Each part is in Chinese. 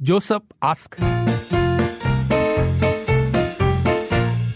Joseph ask.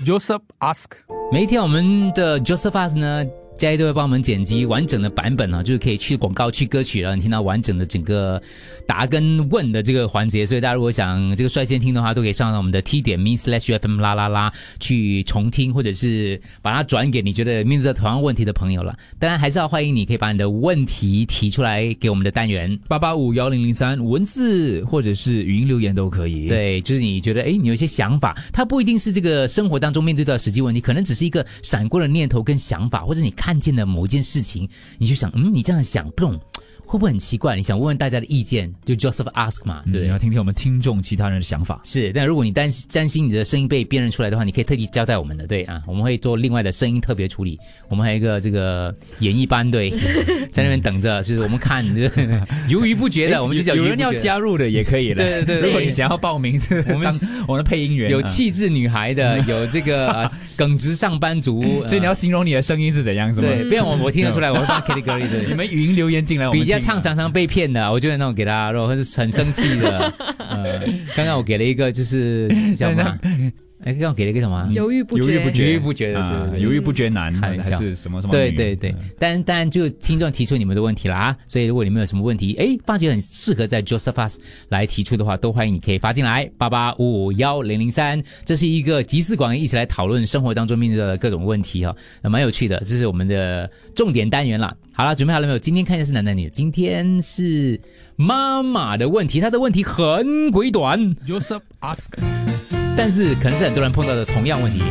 Joseph ask. 每一天我们的 Josephus 呢， 嘉义都会帮我们剪辑完整的版本啊，就是可以去广告、去歌曲，让你听到完整的整个答跟问的这个环节。所以大家如果想这个率先听的话，都可以上到我们的 T 点 me slash FM 啦啦啦去重听，或者是把它转给你觉得面对到同样问题的朋友了。当然还是要欢迎你可以把你的问题提出来给我们的单元。八八五幺零零三文字或者是语音留言都可以。，对，就是你觉得哎，你有一些想法，它不一定是这个生活当中面对到的实际问题，可能只是一个闪过的念头跟想法，或者你看见的某一件事情，你就想，嗯，你这样想，不懂会不会很奇怪？你想问问大家的意见，就 Joseph ask 嘛，对不对，对？要听听我们听众其他人的想法。是，但如果你担担心你的声音被辨认出来的话，你可以特地交代我们的，对啊，我们会做另外的声音特别处理。我们还有一个这个演艺班队 在那边等着，就是我们看就是 犹豫不决的，我们就叫有人要加入的也可以了。对对对对如果你想要报名，是我们我们的配音员，有啊气质女孩的，有这个、呃耿直上班族，所以你要形容你的声音是怎样，是吗？对，不然我我听得出来，我会放 category 的你。们语音留言进来，我们比较听唱常常被骗的，我就会那种给他，然后是很生气的。呃，刚刚我给了一个就是叫什么？哎，刚刚给了一个什么？犹豫不决，犹豫不决，犹豫不决的，犹豫不决难，还是什么什么女？对对对嗯，但当然就听众提出你们的问题了啊，所以如果你们有什么问题，哎，发觉很适合在 Josephus 来提出的话，都欢迎你可以发进来八八五五幺零零三，这是一个集思广益，一起来讨论生活当中面对的各种问题哈、哦，蛮有趣的，这是我们的重点单元啦。好了，准备好了没有？今天看一下是男男女的，今天是妈妈的问题，她的问题很鬼短，Joseph ask. 但是可能是很多人碰到的同样问题。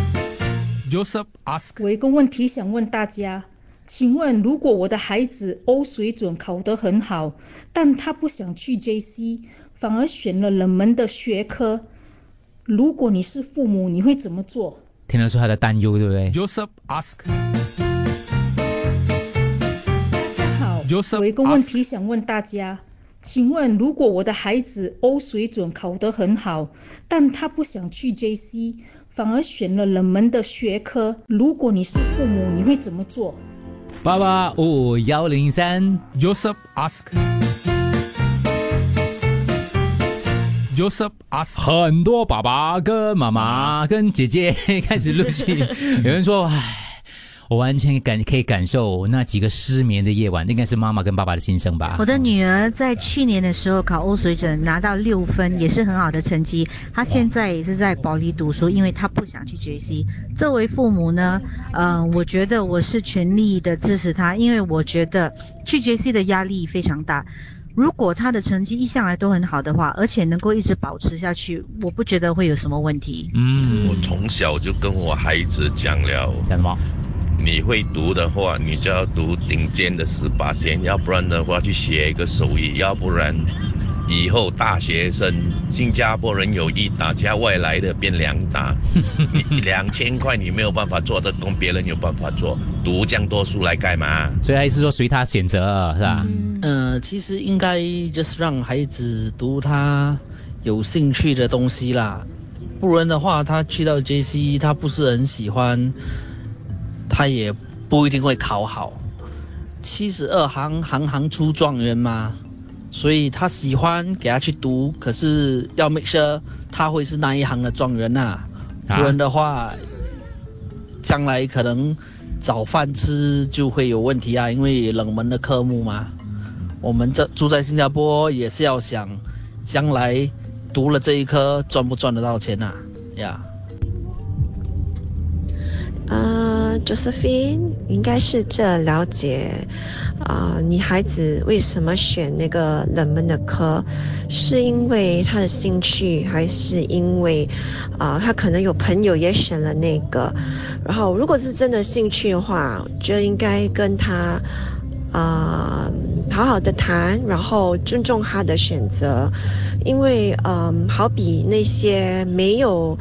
Joseph ask. 我有一个问题想问大家，请问如果我的孩子 O 水准考得很好，但他不想去 JC，反而选了冷门的学科，如果你是父母，你会怎么做？听得出他的担忧，对不对？Joseph ask. 大家好 Joseph 我有一个问题想问大家，请问如果我的孩子 O 水准考得很好，但他不想去 JC，反而选了冷门的学科，如果你是父母，你会怎么做？八八五五幺零三。Joseph ask. Joseph ask. 很多爸爸跟妈妈跟姐姐 开始陆续 有人说，唉。我完全感可以感受那几个失眠的夜晚，应该是妈妈跟爸爸的心声吧我。的女儿在去年的时候考欧水准拿到六分，也是很好的成绩。她现在也是在保利读书，因为她不想去 JC。作为父母呢，呃，我觉得我是全力的支持她，因为我觉得去 JC 的压力非常大。如果她的成绩一向来都很好的话，而且能够一直保持下去，我不觉得会有什么问题。嗯，我从小就跟我孩子讲了，讲什么？你会读的话，你就要读顶尖的十八线，要不然的话去学一个手艺，要不然以后大学生，新加坡人有一打加外来的变两打，你 两千块你没有办法做的工，别人有办法做，读这样多书来干嘛？所以还是说随他选择，是吧？呃，其实应该就是让孩子读他有兴趣的东西啦，不然的话，他去到 JC，他不是很喜欢，他也不一定会考好。七十二行，行行出状元嘛，所以他喜欢给他去读，可是要 make sure 他会是那一行的状元呐、啊不然的话，将来可能找饭吃就会有问题啊，因为冷门的科目嘛。我们这住在新加坡也是要想，将来读了这一科赚不赚得到钱啊？呀、，Josephine 应该是这了解，啊、你孩子为什么选那个冷门的科，是因为他的兴趣，还是因为，啊、他可能有朋友也选了那个，然后如果是真的兴趣的话，就应该跟他，啊、好好的谈，然后尊重他的选择，因为嗯，好比那些没有，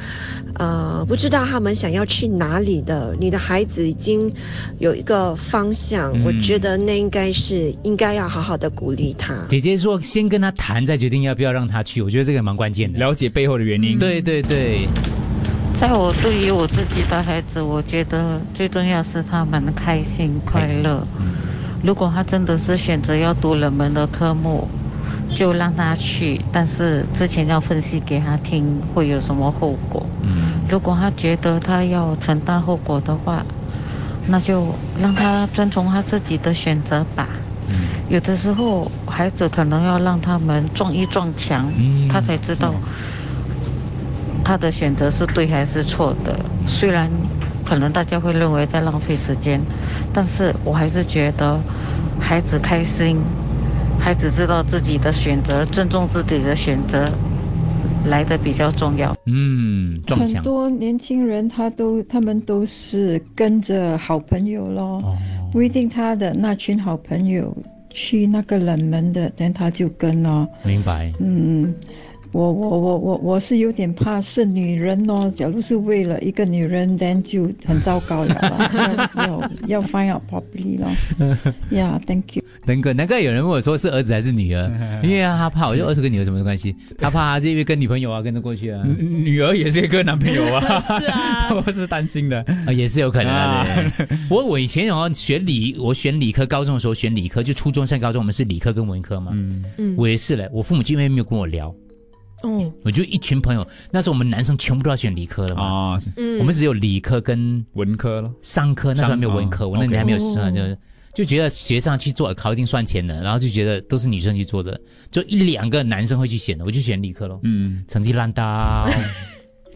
呃，不知道他们想要去哪里的，你的孩子已经有一个方向，嗯我觉得那应该是应该要好好的鼓励他。姐姐说先跟他谈，再决定要不要让他去，我觉得这个蛮关键的。了解背后的原因。对对对，在我对于我自己的孩子，我觉得最重要是他们开心快乐。如果他真的是选择要读冷门的科目，就让他去，但是之前要分析给他听会有什么后果。嗯如果他觉得他要承担后果的话，那就让他遵从他自己的选择吧。嗯有的时候，孩子可能要让他们撞一撞墙，嗯他才知道他的选择是对还是错的。虽然可能大家会认为在浪费时间，但是我还是觉得孩子开心，孩子知道自己的选择，尊重自己的选择，来的比较重要。嗯，撞很。多年轻人他都他们都是跟着好朋友咯，不一定他的那群好朋友去那个冷门的，但他就跟咯。明白。嗯，我我我我我是有点怕是女人哦，假如是为了一个女人，then 就很糟糕了啦，要要要 find out properly 咯。Yeah，thank you。难怪难怪有人问我说是儿子还是女儿，因为他怕，我就儿子跟女儿有什么关系？他怕他这边跟女朋友啊跟着过去啊，女儿也是跟男朋友啊，是啊，我是担心的。啊也是有可能的。啊对我我以前哦选理，我选理科，高中的时候选理科，就初中升高中我们是理科跟文科嘛。嗯，嗯我也是嘞，我父母就因为没有跟我聊，哦，我就一群朋友，那时候我们男生全部都要选理科了嘛，啊，嗯，我们只有理科跟文科咯。商科，那时候还没有文科，商我那年还没有哦。上，就就觉得学上去做考一定算钱的，然后就觉得都是女生去做的，就一两个男生会去选的，我就选理科咯，嗯，成绩烂到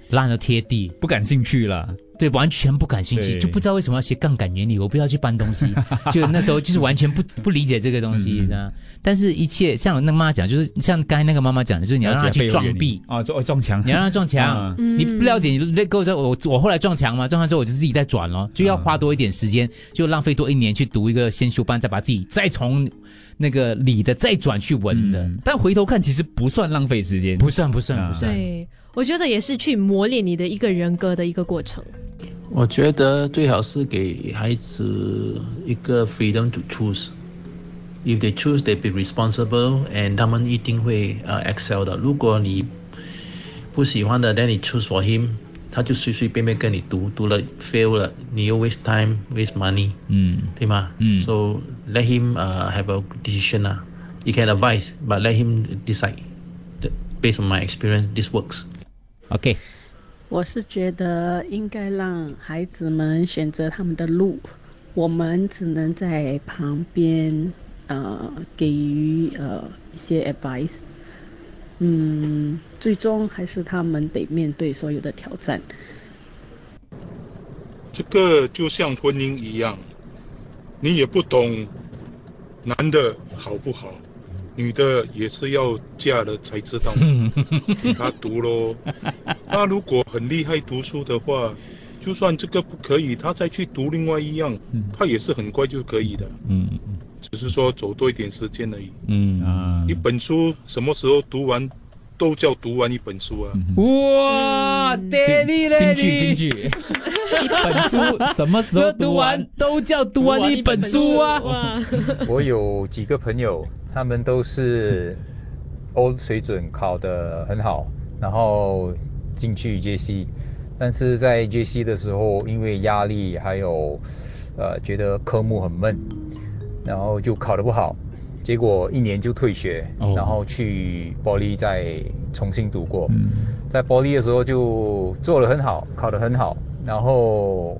烂到贴地，不感兴趣了。对，完全不感兴趣，就不知道为什么要学杠杆原理，我不要去搬东西，就那时候就是完全不不理解这个东西，嗯这样。但是一切像那妈妈讲，就是像刚才那个妈妈讲的，就是你要让他去撞壁。啊，撞撞墙你要让他撞墙，嗯你不了解，你 let go 之后，我我后来撞墙嘛，撞墙之后我就自己再转咯，就要花多一点时间，就浪费多一年去读一个先修班，再把自己再从那个理的再转去文的，嗯但回头看，其实不算浪费时间。不算不算啊不算。对，我觉得也是去磨练你的一个人格的一个过程。我觉得最好是给孩子一个 freedom to choose。If they choose, they be responsible, and 他们一定会呃 excel 的。如果你不喜欢的，then 你 choose for him，他就随随便便跟你读，读了 fail 了，你又 waste time, waste money，嗯对吗？嗯 So let him uh, have a decision 啊。You can advise, but let him decide. That based on my experience, this works. ，OK， 我是觉得应该让孩子们选择他们的路，我们只能在旁边呃给予呃一些 advice。嗯，最终还是他们得面对所有的挑战。这个就像婚姻一样，你也不懂男的好不好，女的也是要嫁了才知道，给他读咯。他如果很厉害读书的话，就算这个不可以，他再去读另外一样，他也是很快就可以的，嗯只是说走多一点时间而已。嗯啊一本书什么时候读完，都叫读完一本书啊。哇，爹地嘞京剧京剧，一本书什么时候读完？都叫读完一本书啊！哇，我有几个朋友，他们都是欧水准考得很好，然后进去 JC，但是在 JC 的时候，因为压力还有呃觉得科目很闷，然后就考得不好，结果一年就退学，哦然后去玻璃再重新读过。嗯在玻璃的时候就做得很好，考得很好，然后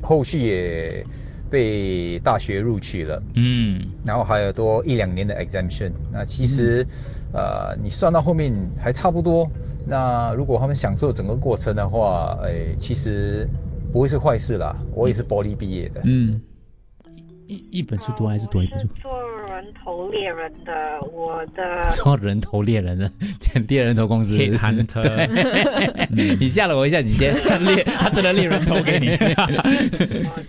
后续也被大学录取了。嗯然后还有多一两年的 exemption。那其实，呃，你算到后面还差不多。那如果他们享受整个过程的话，哎，其实不会是坏事啦。我也是玻璃毕业的。嗯，一一本书读完还是多一本书？做人头猎人的，我的 做人头猎人的，猎人头公司。你吓了我一下，你先猎，他真的猎人头给你。我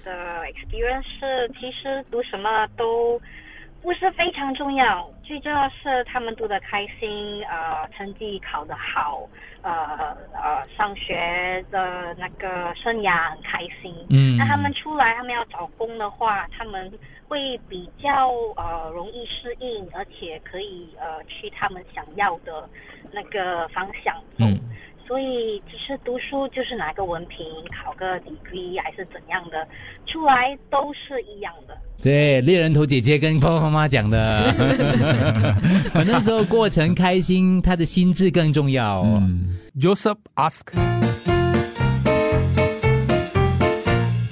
的 experience 是，其实读什么都不是非常重要，最重要是他们读得开心，呃，成绩考得好，呃呃，上学的那个生涯很开心。嗯那他们出来，他们要找工的话，他们会比较呃容易适应，而且可以呃去他们想要的那个方向走。嗯所以其实读书就是拿个文凭，考个 degree 还是怎样的，出来都是一样的。对，猎人头姐姐跟爸爸妈妈讲的，很多时候过程开心，他的心智更重要。Joseph ask.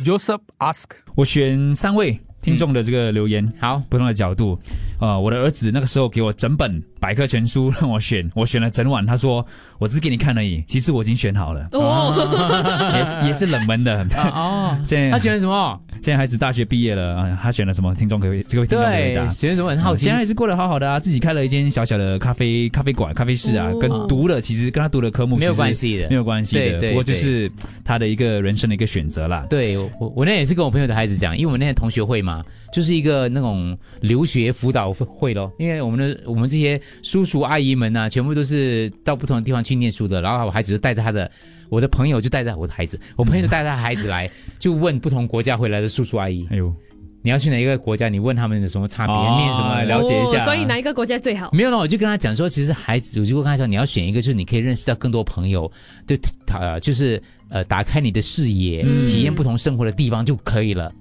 Joseph ask. 我选三位听众的这个留言，好，不同的角度。呃，我的儿子那个时候给我整本百科全书让我选，我选了整晚，他说我只给你看而已，其实我已经选好了。哦也是也是冷门的 哦现在他选了什么？现在孩子大学毕业了啊，他选了什么？听众可以这位听众可以回答。选了什么很好奇。现在还是过得好好的啊，自己开了一间小小的咖啡咖啡馆、咖啡室啊，哦跟读了其实跟他读的科目没有关系的没有关系的。对对不过就是他的一个人生的一个选择啦。对我我我那天也是跟我朋友的孩子讲，因为我们那天同学会嘛，就是一个那种留学辅导会咯。因为我们的我们这些叔叔阿姨们呢、全部都是到不同的地方去念书的，然后我孩子就带着他的，我的朋友就带着我的孩子，我朋友就带着他孩子来，就问不同国家回来的叔叔阿姨，哎呦，你要去哪一个国家？你问他们有什么差别，哦念什么，了解一下。哦所以哪一个国家最好？没有了，我就跟他讲说，其实孩子，我就跟他说，你要选一个，就是你可以认识到更多朋友，就呃，就是呃，打开你的视野，嗯体验不同生活的地方就可以了。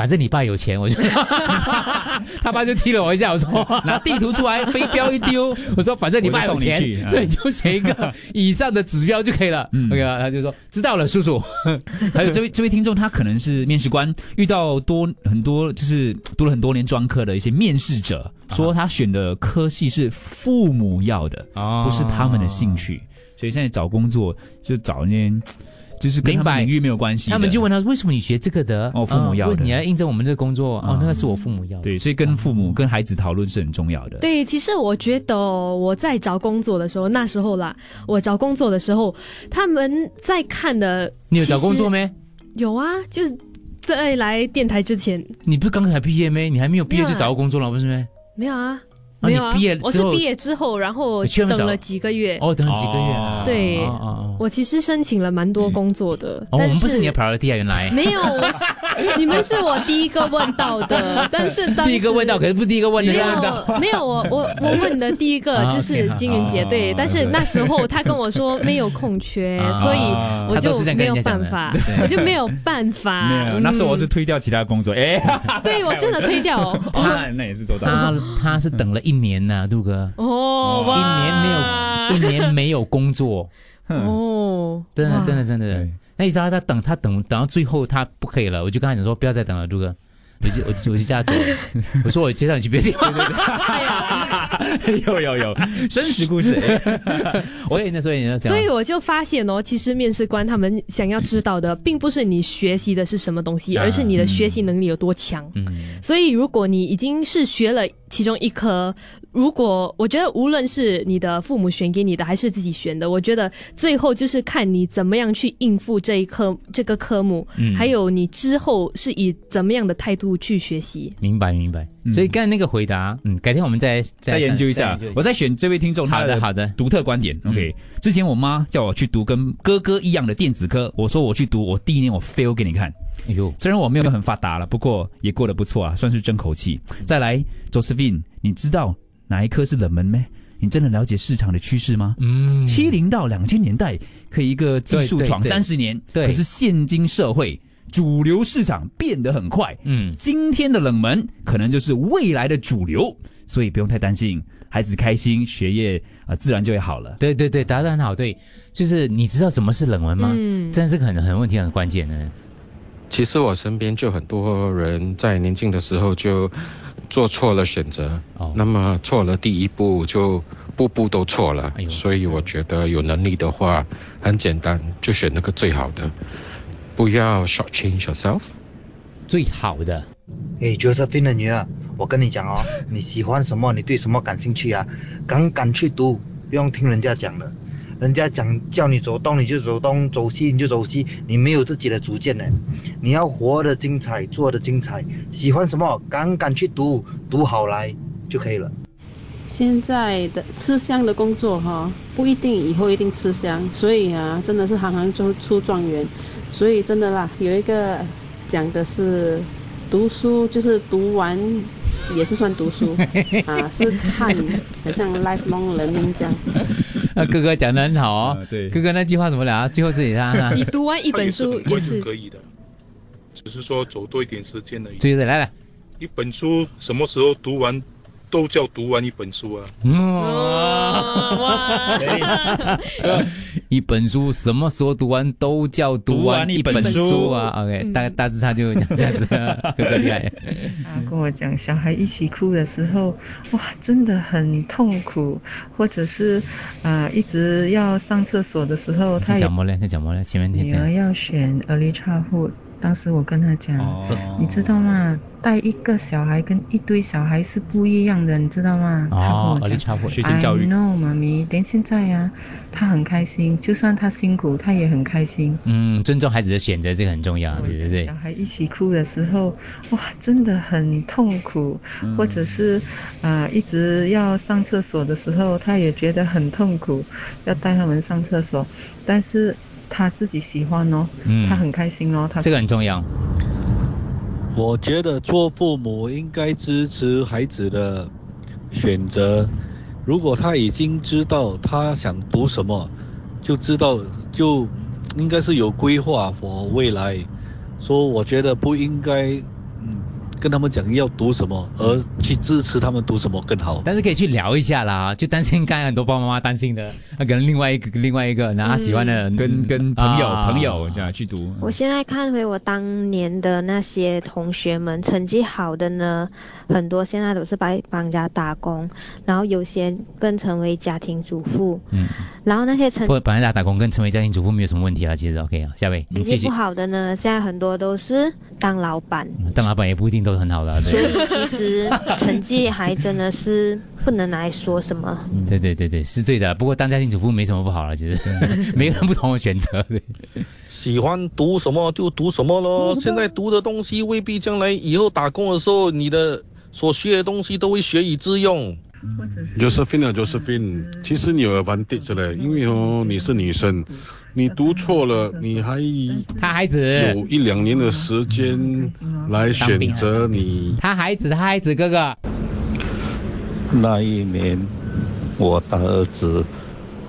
反正你爸有钱，我就 他爸就踢了我一下，我说拿地图出来，飞镖一丢，我说反正你爸有钱所以你就选一个 以上的指标就可以了。嗯。OK，他就说知道了，叔叔。还有这位这位听众，他可能是面试官，遇到多很多就是读了很多年专科的一些面试者，说他选的科系是父母要的，啊。不是他们的兴趣，所以现在找工作就找那些就是跟他们领域没有关系。他们就问他为什么你学这个的？哦父母要的你来应征我们这个工作哦嗯，那个是我父母要的。对，所以跟父母跟孩子讨论是很重要的。对，其实我觉得哦我在找工作的时候，那时候啦，我找工作的时候，他们在看的，你有找工作没？没？有啊，就是在来电台之前你不是刚才毕业没？你还没有毕业就找到工作了，不是没？没有啊，啊没有啊，毕业我是毕业之后，然后等了几个月。哦，等了几个月啊。对哦哦哦我其实申请了蛮多工作的，哦，我但们不是你的 priority 啊，原来。没有，我是 你们是我第一个问到的，但是当时第一个问到，可是不是第一个问的没。有没有，我我我问的第一个 啊就是金云杰，对，但是那时候他跟我说没有空缺，啊所以我就没有办法，我就没有办法。没有，那时候我是嗯推掉其他工作，哎，对我真的推掉哦。那那也是做到。他他是等了一年呢，杜哥，哦，一年没有一年没有工作，哦，真的真的真的。那意思他他等他等等到最后他不可以了，我就跟他讲说不要再等了，杜哥。我就我就我就叫他走，我说我介绍你去别的地方。有有有，真实故事。所以呢，所以呢，所以我就发现哦，其实面试官他们想要知道的，并不是你学习的是什么东西，啊而是你的学习能力有多强。嗯，所以如果你已经是学了其中一科，如果我觉得无论是你的父母选给你的，还是自己选的，我觉得最后就是看你怎么样去应付这一科这个科目，嗯还有你之后是以怎么样的态度去学习。明白明白。所以刚才那个回答，嗯，改天我们再再研究一下。我在选这位听众他好的好的独特观点。OK，之前我妈叫我去读跟哥哥一样的电子科，我说我去读，我第一年我 fail 给你看。哎呦，虽然我没有很发达了，不过也过得不错啊，算是争口气。再来，Josephine，你知道哪一科是冷门咩？你真的了解市场的趋势吗？嗯，七零到两千年代可以一个技术闯三十年，对可是现今社会。主流市场变得很快，嗯，今天的冷门可能就是未来的主流，所以不用太担心，孩子开心，学业啊、呃、自然就会好了。对对对，答得很好，对，就是你知道什么是冷门吗？嗯真的是个很很问题很关键的。其实我身边就很多人在年轻的时候就做错了选择，哦。那么错了第一步就步步都错了，所以我觉得有能力的话，很简单，就选那个最好的，不要 short change yourself。最好的，诶 j o s e p h i n e 的女儿，我跟你讲哦，你喜欢什么，你对什么感兴趣啊，敢敢去读，不用听人家讲的。人家讲叫你走东你就走东，走西你就走西，你没有自己的主见呢。你要活得精彩，做得精彩，喜欢什么敢敢去读，读好来就可以了。现在的吃香的工作哈、不一定以后一定吃香，所以啊，真的是行行出出状元，所以真的啦，有一个讲的是读书就是读完也是算读书啊，是看很像 lifelong learning 这样。那 哥哥讲的很好哦。对，哥哥那句话怎么聊啊？最后自己他 你读完一本书也也是可以的，只是说走多一点时间而已。最后来了，一本书什么时候读完，都叫读完一本书啊。哇一本书什么时候读完都叫读完一本书啊。OK，大大致他就讲这样子，哥哥厉害。啊，跟我讲，小孩一起哭的时候，哇，真的很痛苦，或者是啊、一直要上厕所的时候，他讲么呢？在讲么呢？前面女儿要选 early childhood，当时我跟他讲，你知道吗？带一个小孩跟一堆小孩是不一样的，你知道吗？他跟哦我讲学习教育 know，妈咪，连现在呀、他很开心，就算他辛苦，他也很开心。嗯，尊重孩子的选择，这个很重要，对对对小。孩一起哭的时候，哇，真的很痛苦，嗯或者是啊、一直要上厕所的时候，他也觉得很痛苦，要带他们上厕所，但是他自己喜欢哦，嗯他很开心哦，他这个很重要。我觉得做父母应该支持孩子的选择。如果他已经知道他想读什么，就知道就应该是有规划 for 未来。说我觉得不应该，嗯，跟他们讲要读什么，而去支持他们读什么更好。但是可以去聊一下啦，就担心刚才很多爸爸妈妈担心的，那可能另外一个另外一个，然后他喜欢的人跟跟朋友啊朋友这样去读。我现在看回我当年的那些同学们，成绩好的呢，很多现在都是帮帮人家打工，然后有些更成为家庭主妇，嗯，然后那些成不，本来打打工跟成为家庭主妇没有什么问题啦，其实 OK 啊。下位，你继续成绩不。好的呢，现在很多都是当老板，当老板也不一定都很好的啊，所以对。其实成绩还真的是不能拿来说什么。对对对对，是对的。不过当家庭主妇没什么不好了，其实每个人不同的选择。对，喜欢读什么就读什么咯。现在读的东西未必将来以后打工的时候，你的所学的东西都会学以致用。Josephine 啊，Josephine，其实你有 advantage 嘞，因为哦你是女生，你读错了，你还他孩子。有一两年的时间来选择你。他孩子，他孩子哥哥，那一年，我大儿子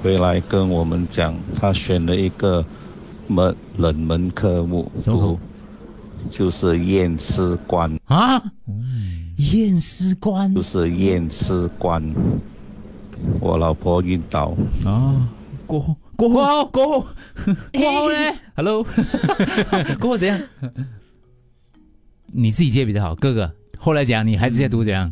回来跟我们讲，他选了一个门冷门科目？读，就是验尸官啊，验尸官就是验尸官。我老婆晕倒啊，过后过后过后 过后呢？Hello，过后怎样？你自己接比较好，哥哥。后来讲，你孩子在读怎样？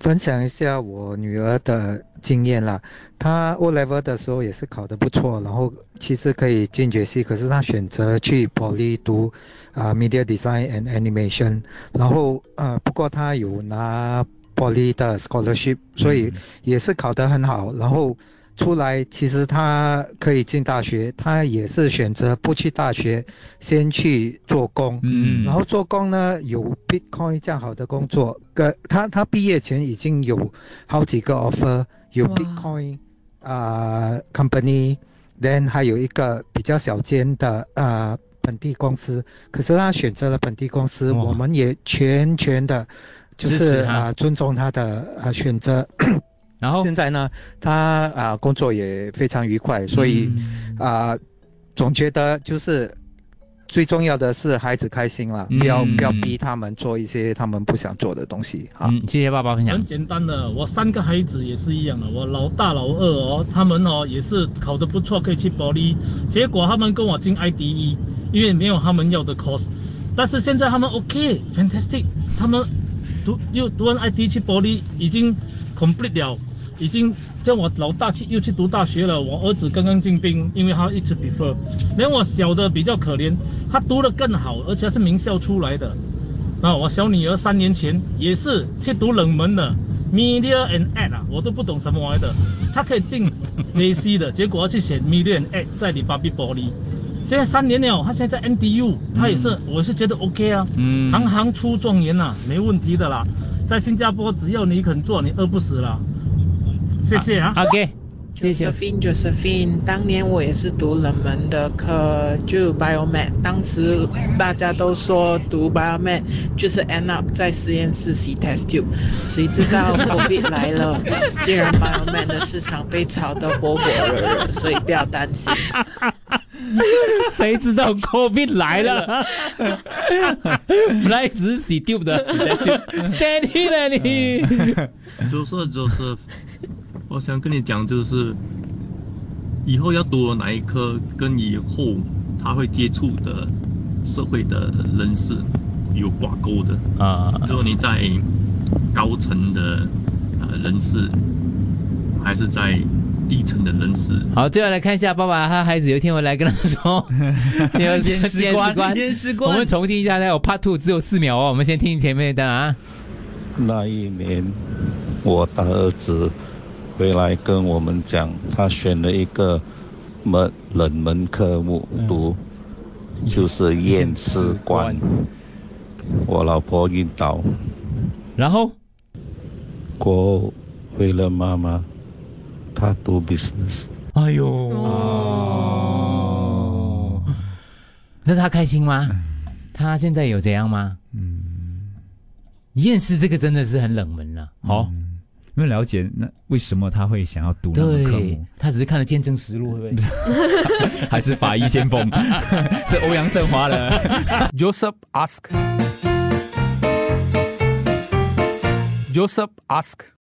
分享一下我女儿的经验啦。她 O level 的时候也是考得不错，然后其实可以进爵士，可是他选择去 Poly 读啊、Media Design and Animation，然后呃不过他有拿 Poly 的 scholarship，所以也是考得很好，然后。出来，其实他可以进大学，他也是选择不去大学，先去做工。嗯。然后做工呢，有 Bitcoin 这样好的工作，跟他他毕业前已经有好几个 offer，有 Bitcoin 啊、company，then 还有一个比较小间的啊、本地公司，可是他选择了本地公司，我们也全权的，就是啊、尊重他的啊选择。然后现在呢，他啊、工作也非常愉快，所以啊、总觉得就是最重要的是孩子开心了，不要嗯不要逼他们做一些他们不想做的东西啊。嗯，谢谢爸爸分享很。简单的，我三个孩子也是一样的，我老大老二哦，他们哦也是考得不错，可以去保利，结果他们跟我进 IDE，因为没有他们要的 course，但是现在他们 OK，fantastic，他们读又读完 IDE 去保利已经 complete 了，已经叫我老大去又去读大学了，我儿子刚刚进兵，因为他一直 prefer，连我小的比较可怜，他读得更好，而且是名校出来的。啊，我小女儿三年前也是去读冷门的 Media and Ad 啊，我都不懂什么玩意的，她可以进 JC 的，结果要去选 Media and Ad 在里巴比玻璃。现在三年了，他现在在 NDU，他也是，我是觉得 OK 啊，嗯行行出状元呐、没问题的啦。在新加坡，只要你肯做，你饿不死啦。谢谢啊。OK，谢谢。Josephine Josephine，当年我也是读冷门的科，就 biomed。当时大家都说读 biomed 就是 end up 在实验室洗 test tube，谁知道 COVID 来了，竟然 biomed 的市场被炒得火火热热，所以不要担心。谁知道 COVID 来了？本来只是洗 tube 的，steady 了你。就是就是，我想跟你讲，就是以后要读哪一科，跟以后他会接触的社会的人士有挂钩的啊。如果你在高层的呃人士，还是在低层的人士，好，最后来看一下，爸爸他孩子有一天回来跟他说，你要验尸官验尸官我们重听一下，他有 Part Two 只有四秒哦，我们先听前面的啊。那一年，我的儿子回来跟我们讲，他选了一个门冷门科目读，就是验尸官。我老婆晕倒，然后过后为了妈妈，他读 business。哎呦，哦，那他开心吗？他现在有怎样吗？嗯，验尸这个真的是很冷门了。好，没有了解那为什么他会想要读那个科对目，他只是看了《见证实录》，会不会？还是法医先锋？是欧阳震华的。Joseph ask. Joseph ask.